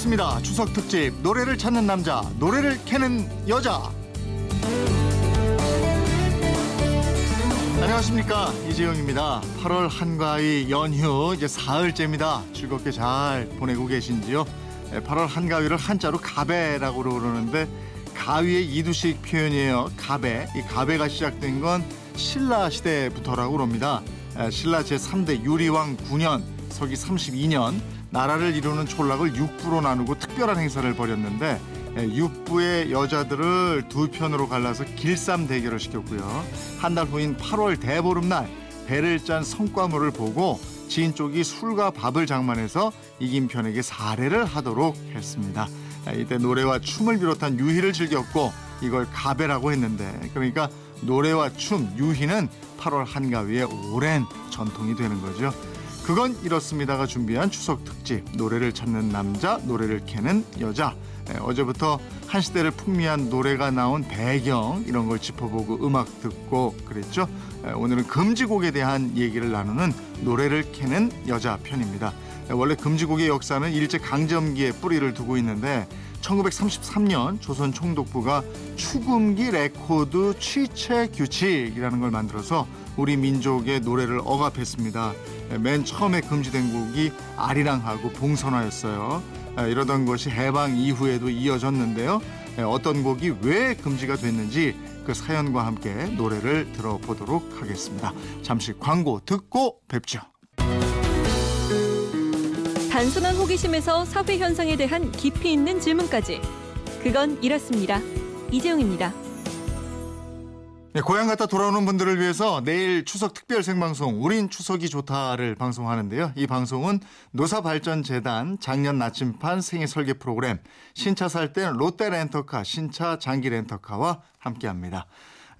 이렇습니다. 추석 특집 노래를 찾는 남자, 노래를 캐는 여자. 안녕하십니까 이재용입니다. 8월 한가위 연휴 이제 사흘째입니다. 즐겁게 잘 보내고 계신지요? 8월 한가위를 한자로 가배라고 그러는데 가위의 이두식 표현이에요. 가배. 이 가배가 시작된 건 신라 시대부터라고 그럽니다. 신라 제3대 유리왕 9년 서기 32년 나라를 이루는 촌락을 육부로 나누고 특별한 행사를 벌였는데 육부의 여자들을 두 편으로 갈라서 길쌈 대결을 시켰고요. 한 달 후인 8월 대보름날 배를 짠 성과물을 보고 지인 쪽이 술과 밥을 장만해서 이긴 편에게 사례를 하도록 했습니다. 이때 노래와 춤을 비롯한 유희를 즐겼고 이걸 가배라고 했는데 그러니까 노래와 춤, 유희는 8월 한가위의 오랜 전통이 되는 거죠. 그건 이렇습니다가 준비한 추석 특집. 노래를 찾는 남자 노래를 캐는 여자. 네, 어제부터 한 시대를 풍미한 노래가 나온 배경 이런 걸 짚어보고 음악 듣고 그랬죠. 네, 오늘은 금지곡에 대한 얘기를 나누는 노래를 캐는 여자 편입니다. 네, 원래 금지곡의 역사는 일제 강점기에 뿌리를 두고 있는데 1933년 조선 총독부가 축음기 레코드 취체 규칙이라는 걸 만들어서 우리 민족의 노래를 억압했습니다. 맨 처음에 금지된 곡이 아리랑하고 봉선화였어요. 이러던 것이 해방 이후에도 이어졌는데요. 어떤 곡이 왜 금지가 됐는지 그 사연과 함께 노래를 들어보도록 하겠습니다. 잠시 광고 듣고 뵙죠. 단순한 호기심에서 사회 현상에 대한 깊이 있는 질문까지. 그건 이렇습니다. 이재용입니다. 네, 고향 갔다 돌아오는 분들을 위해서 내일 추석 특별 생방송 우린 추석이 좋다를 방송하는데요. 이 방송은 노사발전재단 작년 나침판 생애 설계 프로그램 신차 살 땐 롯데 렌터카 신차 장기 렌터카와 함께합니다.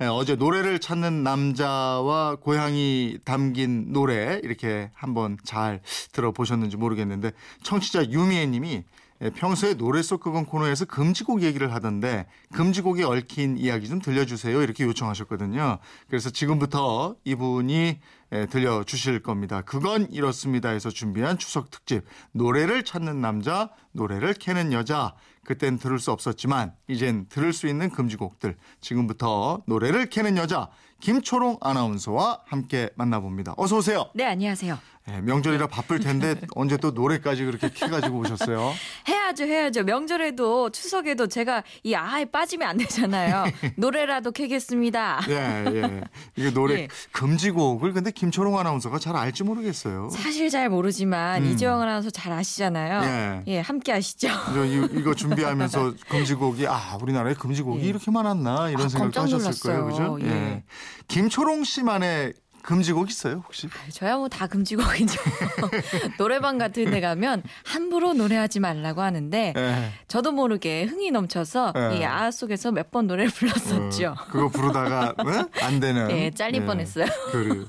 네, 어제 노래를 찾는 남자와 고향이 담긴 노래 이렇게 한번 잘 들어보셨는지 모르겠는데 청취자 유미애 님이 예, 평소에 노래 속 그건 코너에서 금지곡 얘기를 하던데 금지곡에 얽힌 이야기 좀 들려주세요. 이렇게 요청하셨거든요. 그래서 지금부터 이분이 예, 들려주실 겁니다. 그건 이렇습니다. 해서 준비한 추석 특집. 노래를 찾는 남자 노래를 캐는 여자. 그땐 들을 수 없었지만 이젠 들을 수 있는 금지곡들. 지금부터 노래를 캐는 여자 김초롱 아나운서와 함께 만나봅니다. 어서 오세요. 네 안녕하세요. 네, 명절이라 바쁠 텐데 언제 또 노래까지 그렇게 캐가지고 오셨어요? 해야죠, 해야죠. 명절에도 추석에도 제가 이 아에 빠지면 안 되잖아요. 노래라도 캐겠습니다. 예, 예. 이게 노래 예. 금지곡을 근데 김초롱 아나운서가 잘 알지 모르겠어요. 사실 잘 모르지만 음. 이재영 아나운서 잘 아시잖아요. 예, 예 함께 아시죠. 이, 거 준비하면서 금지곡이 아 우리나라에 금지곡이 예. 이렇게 많았나 이런 아, 생각도 하셨을. 거예요, 그죠? 예. 예. 김초롱 씨만의 금지곡 있어요 혹시? 아, 저야 뭐 다 금지곡이죠. 노래방 같은 데 가면 함부로 노래하지 말라고 하는데 네. 저도 모르게 흥이 넘쳐서 네. 이 아아 속에서 몇 번 노래를 불렀었죠. 어, 그거 부르다가 네? 안 되는. 네, 잘릴 네. 뻔했어요. 그래.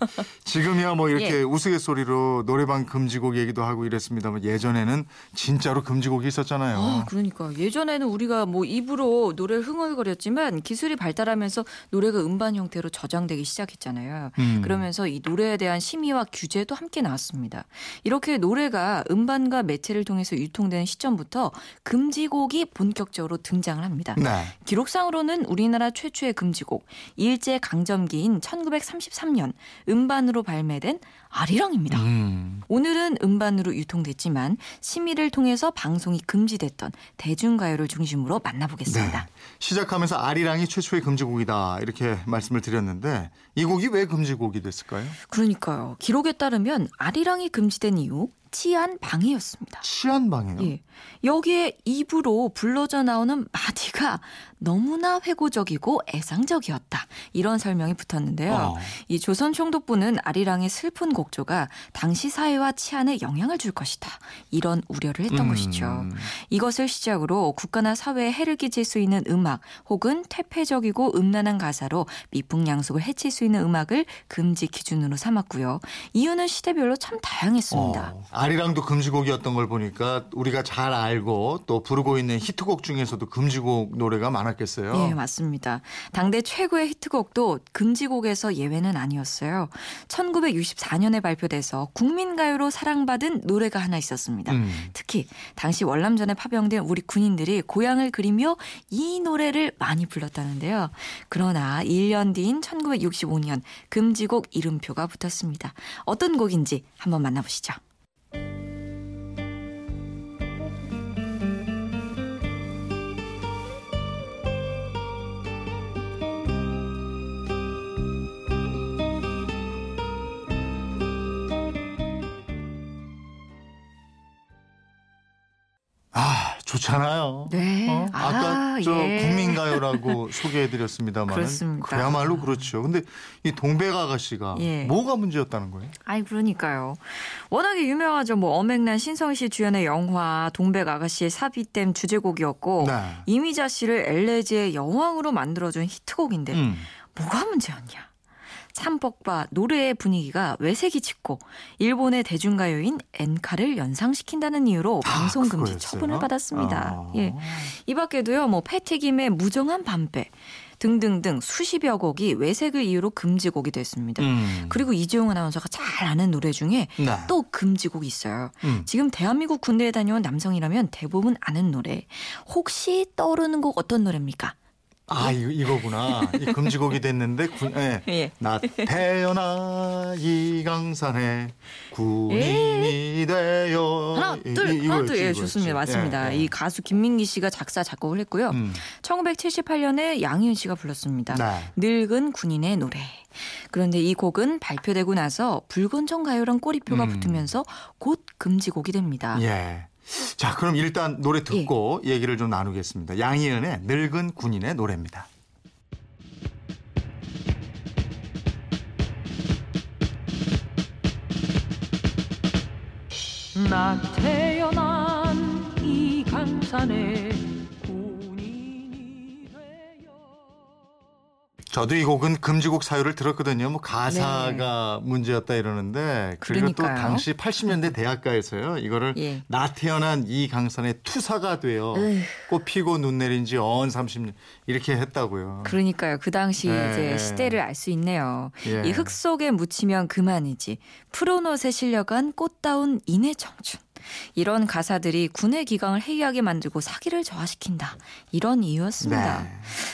지금이야 뭐 이렇게 예. 우스갯소리로 노래방 금지곡 얘기도 하고 이랬습니다만 예전에는 진짜로 금지곡이 있었잖아요. 아, 그러니까 예전에는 우리가 뭐 입으로 노래를 흥얼거렸지만 기술이 발달하면서 노래가 음반 형태로 저장되기 시작했잖아요. 음. 그러면 그러면서 이 노래에 대한 심의와 규제도 함께 나왔습니다. 이렇게 노래가 음반과 매체를 통해서 유통되는 시점부터 금지곡이 본격적으로 등장을 합니다. 네. 기록상으로는 우리나라 최초의 금지곡 일제 강점기인 1933년 음반으로 발매된 아리랑입니다. 음. 오늘은 음반으로 유통됐지만 심의를 통해서 방송이 금지됐던 대중가요를 중심으로 만나보겠습니다. 네. 시작하면서 아리랑이 최초의 금지곡이다 이렇게 말씀을 드렸는데 이 곡이 왜 금지곡이 됐을까요? 그러니까요. 기록에 따르면 아리랑이 금지된 이유 치안 방해였습니다. 치안 방해요? 예. 여기에 입으로 불러져 나오는 마디가 너무나 회고적이고 애상적이었다. 이런 설명이 붙었는데요. 어. 이 조선 총독부는 아리랑의 슬픈 곡조가 당시 사회와 치안에 영향을 줄 것이다. 이런 우려를 했던 음. 것이죠. 이것을 시작으로 국가나 사회에 해를 끼칠 수 있는 음악 혹은 퇴폐적이고 음란한 가사로 미풍양속을 해칠 수 있는 음악을 금지 기준으로 삼았고요. 이유는 시대별로 참 다양했습니다. 어. 아리랑도 금지곡이었던 걸 보니까 우리가 잘 알고 또 부르고 있는 히트곡 중에서도 금지곡 노래가 많았 많았겠어요. 네, 맞습니다. 당대 최고의 히트곡도 금지곡에서 예외는 아니었어요. 1964년에 발표돼서 국민가요로 사랑받은 노래가 하나 있었습니다. 음. 특히 당시 월남전에 파병된 우리 군인들이 고향을 그리며 이 노래를 많이 불렀다는데요. 그러나 1년 뒤인 1965년 금지곡 이름표가 붙었습니다. 어떤 곡인지 한번 만나보시죠. 좋잖아요. 네. 어? 아까 아, 저 예. 국민가요라고 소개해드렸습니다만 그렇습니다. 그야말로 그렇죠. 근데 이 동백 아가씨가 예. 뭐가 문제였다는 거예요? 아이 그러니까요. 워낙에 유명하죠. 뭐 엄앵란 신성 씨 주연의 영화 동백 아가씨의 사비댐 주제곡이었고 네. 이미자 씨를 엘레지의 여왕으로 만들어준 히트곡인데 음. 뭐가 문제였냐? 참복과 노래의 분위기가 외색이 짙고 일본의 대중가요인 엔카를 연상시킨다는 이유로 아, 방송 금지 처분을 받았습니다. 아. 예. 이 밖에도요. 뭐 패튀김의 무정한 밤배 등등등 수십여 곡이 외색을 이유로 금지곡이 됐습니다. 음. 그리고 이재용 아나운서가 잘 아는 노래 중에 네. 또 금지곡이 있어요. 음. 지금 대한민국 군대에 다녀온 남성이라면 대부분 아는 노래. 혹시 떠오르는 곡 어떤 노래입니까? 아 이거, 구나 이 금지곡이 됐는데 군, 예. 예. 나 태어나 이강산에 군인이 예. 되어 하나 둘 이, 하나 둘예 좋습니다 맞습니다 예, 예. 이 가수 김민기 씨가 작사 작곡을 했고요 음. 1978년에 양희은 씨가 불렀습니다 네. 늙은 군인의 노래 그런데 이 곡은 발표되고 나서 불건전 가요랑 꼬리표가 음. 붙으면서 곧 금지곡이 됩니다. 예. 자, 그럼 일단 노래 듣고 예. 얘기를 좀 나누겠습니다. 양희은의 늙은 군인의 노래입니다. 나 태어난 이 강산에 저도 이 곡은 금지곡 사유를 들었거든요. 뭐 가사가 네. 문제였다 이러는데 그리고 그러니까요. 또 당시 80년대 대학가에서요. 이거를 예. 나 태어난 이 강산의 투사가 돼요. 꽃 피고 눈 내린 지언 30년 이렇게 했다고요. 그러니까요. 그 당시 네. 이제 시대를 알 수 있네요. 예. 이흙 속에 묻히면 그만이지. 푸른옷에 실려간 꽃다운 인의 청춘. 이런 가사들이 군의 기강을 해이하게 만들고 사기를 저하시킨다. 이런 이유였습니다. 네.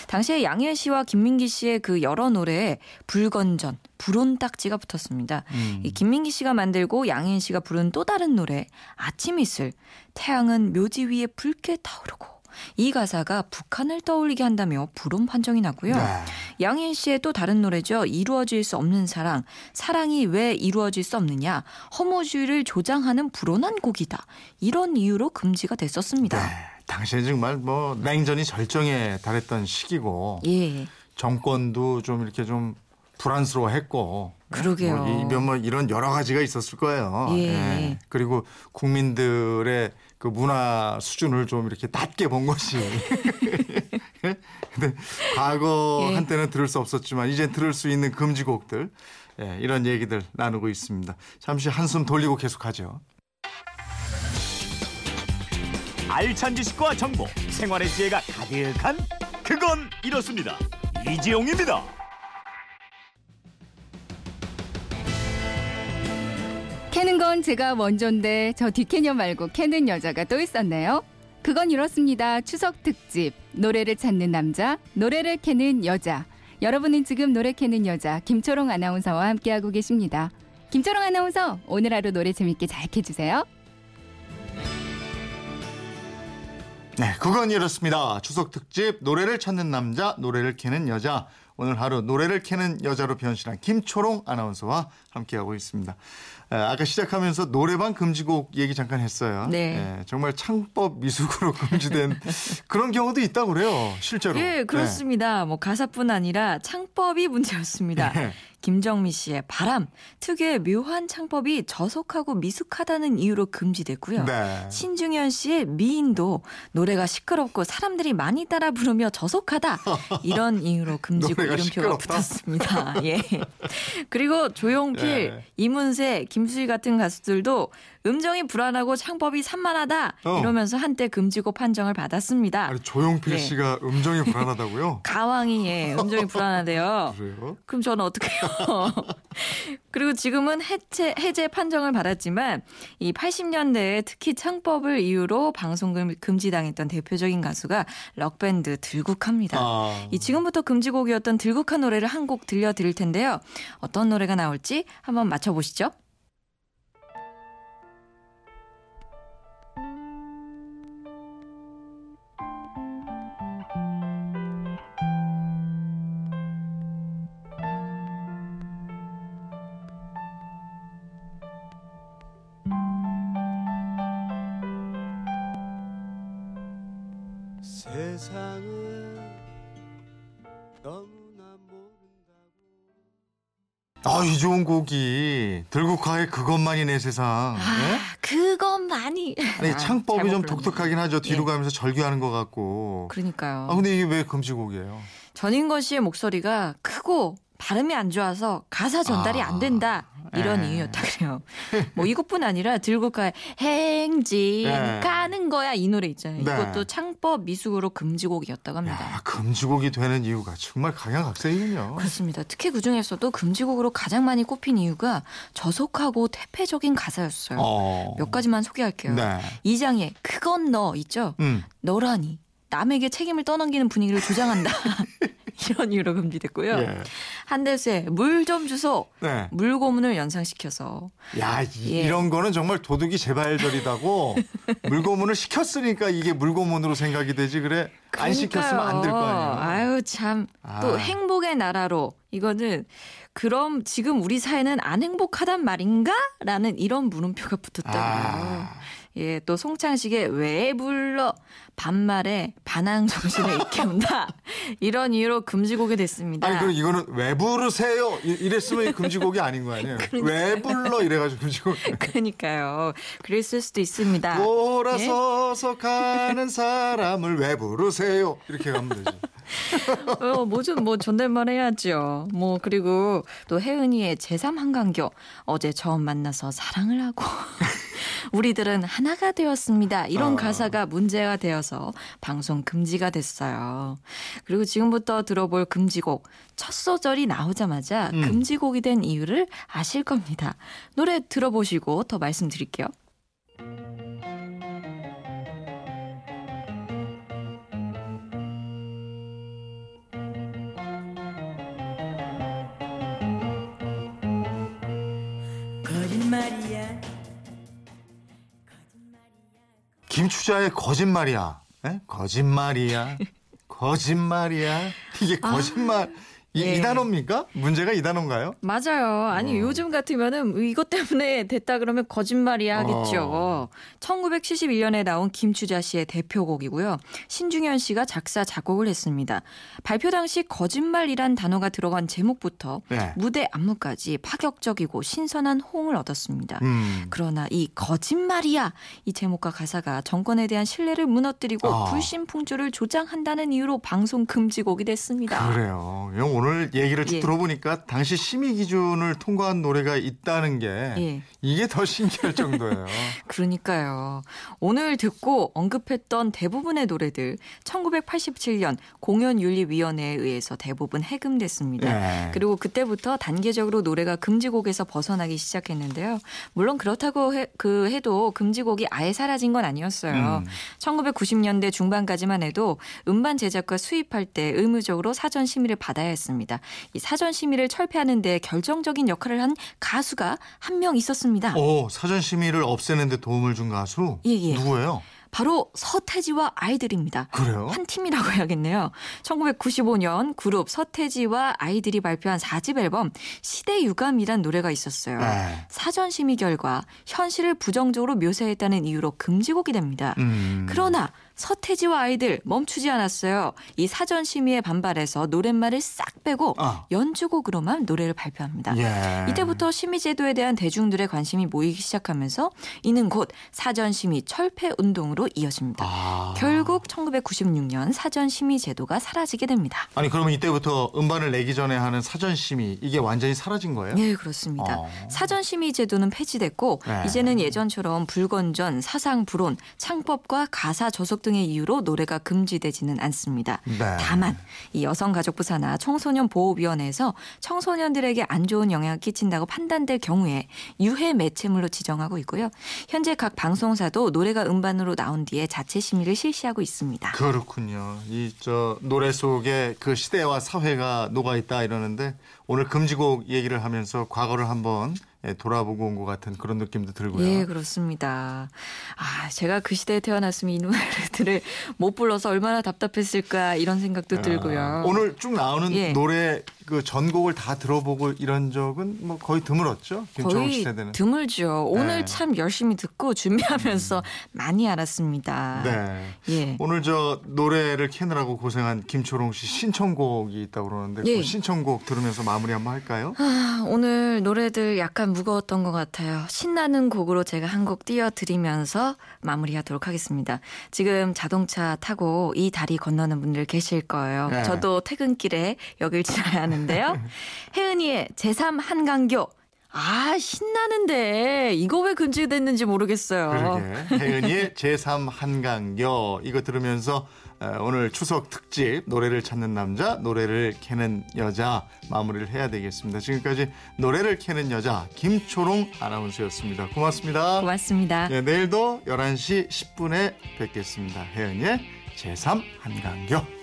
당시에 양현 씨와 김민기 씨의 그 여러 노래에 불건전, 불온 딱지가 붙었습니다. 음. 이 김민기 씨가 만들고 양현 씨가 부른 또 다른 노래 아침 이슬 태양은 묘지 위에 붉게 타오르고 이 가사가 북한을 떠올리게 한다며 불온 판정이 나고요. 네. 양인 씨의 또 다른 노래죠. 이루어질 수 없는 사랑. 사랑이 왜 이루어질 수 없느냐. 허무주의를 조장하는 불온한 곡이다. 이런 이유로 금지가 됐었습니다. 네. 당시에 정말 뭐 냉전이 절정에 달했던 시기고 예. 정권도 좀 이렇게 좀 불안스러워했고 그러게요. 뭐, 뭐 이런 여러 가지가 있었을 거예요. 예. 예. 그리고 국민들의 그 문화 수준을 좀 이렇게 낮게 본 것이. 근데 과거 예. 한때는 들을 수 없었지만 이제 들을 수 있는 금지곡들 예, 이런 얘기들 나누고 있습니다. 잠시 한숨 돌리고 계속하죠. 알찬 지식과 정보, 생활의 지혜가 가득한 그건 이렇습니다. 이지용입니다. 캐는 건 제가 먼저인데 저 뒷캐녀 말고 캐는 여자가 또 있었네요. 그건 이렇습니다. 추석 특집 노래를 찾는 남자, 노래를 캐는 여자. 여러분은 지금 노래 캐는 여자 김초롱 아나운서와 함께하고 계십니다. 김초롱 아나운서 오늘 하루 노래 재밌게 잘 캐주세요. 네, 그건 이렇습니다. 추석 특집 노래를 찾는 남자, 노래를 캐는 여자. 오늘 하루 노래를 캐는 여자로 변신한 김초롱 아나운서와 함께하고 있습니다. 아까 시작하면서 노래방 금지곡 얘기 잠깐 했어요. 네. 예, 정말 창법 미숙으로 금지된 그런 경우도 있다고 그래요. 실제로. 예, 그렇습니다. 네. 뭐 가사뿐 아니라 창법이 문제였습니다. 네. 김정미 씨의 바람 특유의 묘한 창법이 저속하고 미숙하다는 이유로 금지됐고요. 네. 신중현 씨의 미인도 노래가 시끄럽고 사람들이 많이 따라 부르며 저속하다 이런 이유로 금지곡이 이름표가. 붙었습니다. 예. 그리고 조용필, 예. 이문세, 김 수희 같은 가수들도 음정이 불안하고 창법이 산만하다 어. 이러면서 한때 금지곡 판정을 받았습니다. 아니 조용필 네. 씨가 음정이 불안하다고요? 가왕이 예, 음정이 불안하대요. 그래요? 그럼 저는 어떻게 해요? 그리고 지금은 해체, 해제 판정을 받았지만 이 80년대에 특히 창법을 이유로 방송금 금지당했던 대표적인 가수가 럭밴드 들국화입니다. 아. 이 지금부터 금지곡이었던 들국화 노래를 한 곡 들려드릴 텐데요. 어떤 노래가 나올지 한번 맞춰보시죠. 아, 이 좋은 곡이 들국화의 그것만이 내 세상. 예? 아, 그것만이. 아니 아, 창법이 잘못 좀. 독특하긴 하죠. 뒤로 예. 가면서 절규하는 것 같고. 그러니까요. 아 근데 이게 왜 금지곡이에요? 전인권 씨의 목소리가 크고 발음이 안 좋아서 가사 전달이 안 된다. 이런 에. 이유였다 그래요. 뭐 이것뿐 아니라 들국화의 행진 네. 가는 거야 이 노래 있잖아요. 네. 이것도 창법 미숙으로 금지곡이었다고 합니다. 야, 금지곡이 되는 이유가 정말 각양각색이군요. 그렇습니다. 특히 그 중에서도 금지곡으로 가장 많이 꼽힌 이유가 저속하고 퇴폐적인 가사였어요. 어. 몇 가지만 소개할게요. 네. 이장의 그건 너 있죠? 음. 너라니 남에게 책임을 떠넘기는 분위기를 조장한다. 이런 이유로 금지됐고요. 예. 한대수의 물 좀 주소. 네. 물고문을 연상시켜서 야, 이, 예. 이런 거는 정말 도둑이 제발저리다고 물고문을 시켰으니까 이게 물고문으로 생각이 되지 그래 안 시켰으면 안 될 거 아니에요. 아유 참또 아. 행복의 나라로 이거는 그럼 지금 우리 사회는 안 행복하단 말인가?라는 이런 물음표가 붙었다고요. 아. 예, 또 송창식의 왜 불러 반말에 반항 정신을 일깨운다 이런 이유로 금지곡이 됐습니다. 아니 그럼 이거는 왜 부르세요? 이- 이랬으면 이 금지곡이 아닌 거 아니에요? 왜 불러 이래가지고 금지곡. 그러니까요. 그랬을 수도 있습니다. 돌아서서 가는 사람을 왜 부르세요? 이렇게 가면 되죠. 어, 뭐좀 뭐 존댓말 해야죠. 뭐 그리고 또 혜은이의 제3 한강교 어제 처음 만나서 사랑을 하고 우리들은 하나가 되었습니다. 이런 어. 가사가 문제가 되어서 방송 금지가 됐어요. 그리고 지금부터 들어볼 금지곡 첫 소절이 나오자마자 음. 금지곡이 된 이유를 아실 겁니다. 노래 들어보시고 더 말씀드릴게요. 김추자의 거짓말이야. 에? 거짓말이야. 거짓말이야. 이게 거짓말. 이, 예. 이 단어입니까? 문제가 이 단어인가요? 맞아요. 아니 어. 요즘 같으면은 이것 때문에 됐다 그러면 거짓말이야 하겠죠. 어. 1971년에 나온 김추자 씨의 대표곡이고요. 신중현 씨가 작사 작곡을 했습니다. 발표 당시 거짓말이란 단어가 들어간 제목부터 네. 무대 안무까지 파격적이고 신선한 호응을 얻었습니다. 음. 그러나 이 거짓말이야 이 제목과 가사가 정권에 대한 신뢰를 무너뜨리고 아. 불신 풍조를 조장한다는 이유로 방송 금지곡이 됐습니다. 그래요. 형, 오늘 얘기를 쭉 예. 들어보니까 당시 심의 기준을 통과한 노래가 있다는 게 예. 이게 더 신기할 정도예요. 그러니까요. 오늘 듣고 언급했던 대부분의 노래들 1987년 공연윤리위원회에 의해서 대부분 해금됐습니다. 네. 그리고 그때부터 단계적으로 노래가 금지곡에서 벗어나기 시작했는데요. 물론 그렇다고 해, 그 해도 금지곡이 아예 사라진 건 아니었어요. 음. 1990년대 중반까지만 해도 음반 제작과 수입할 때 의무적으로 사전 심의를 받아야 했습니다. 이 사전 심의를 철폐하는 데 결정적인 역할을 한 가수가 한 명 있었습니다. 오, 사전 심의를 없애는 데 도움을 준 가수? 예, 예. 누구예요? 바로 서태지와 아이들입니다. 그래요? 한 팀이라고 해야겠네요. 1995년 그룹 서태지와 아이들이 발표한 4집 앨범 시대 유감이란 노래가 있었어요. 네. 사전 심의 결과 현실을 부정적으로 묘사했다는 이유로 금지곡이 됩니다. 음. 그러나 서태지와 아이들 멈추지 않았어요. 이 사전 심의에 반발해서 노랫말을 싹 빼고 아. 연주곡으로만 노래를 발표합니다. 예. 이때부터 심의 제도에 대한 대중들의 관심이 모이기 시작하면서 이는 곧 사전 심의 철폐 운동으로 이어집니다. 아. 결국 1996년 사전 심의 제도가 사라지게 됩니다. 아니 그러면 이때부터 음반을 내기 전에 하는 사전 심의 이게 완전히 사라진 거예요? 네, 그렇습니다. 어. 사전 심의 제도는 폐지됐고 네. 이제는 예전처럼 불건전, 사상 불온, 창법과 가사 저속 등의 이유로 노래가 금지되지는 않습니다. 네. 다만 이 여성가족부 산하 청소년 보호위원회에서 청소년들에게 안 좋은 영향을 끼친다고 판단될 경우에 유해 매체물로 지정하고 있고요. 현재 각 방송사도 노래가 음반으로 나온 뒤에 자체 심의를 실시하고 있습니다. 그렇군요. 이 저 노래 속에 그 시대와 사회가 녹아 있다 이러는데 오늘 금지곡 얘기를 하면서 과거를 한번 예, 돌아보고 온 것 같은 그런 느낌도 들고요. 예, 그렇습니다. 아, 제가 그 시대에 태어났으면 이 노래들을 못 불러서 얼마나 답답했을까 이런 생각도 들고요. 아, 오늘 쭉 나오는 예. 노래 그 전곡을 다 들어보고 이런 적은 뭐 거의 드물었죠. 거의 씨 세대는. 드물죠. 오늘 네. 참 열심히 듣고 준비하면서 많이 알았습니다. 네. 예. 오늘 저 노래를 캐느라고 고생한 김초롱 씨 신청곡이 있다고 그러는데 예. 그 신청곡 들으면서 마무리 한번 할까요? 아, 오늘 노래들 약간 무거웠던 것 같아요. 신나는 곡으로 제가 한 곡 띄워드리면서 마무리하도록 하겠습니다. 지금 자동차 타고 이 다리 건너는 분들 계실 거예요. 네. 저도 퇴근길에 여길 지나야 하는 데요. 혜은이의 제3 한강교. 아, 신나는데 이거 왜 금지됐는지 모르겠어요. 그러게. 혜은이의 제3 한강교 이거 들으면서 어, 오늘 추석 특집 노래를 찾는 남자 노래를 캐는 여자 마무리를 해야 되겠습니다. 지금까지 노래를 캐는 여자 김초롱 아나운서였습니다. 고맙습니다. 고맙습니다. 네, 내일도 11시 10분에 뵙겠습니다. 혜은이의 제3 한강교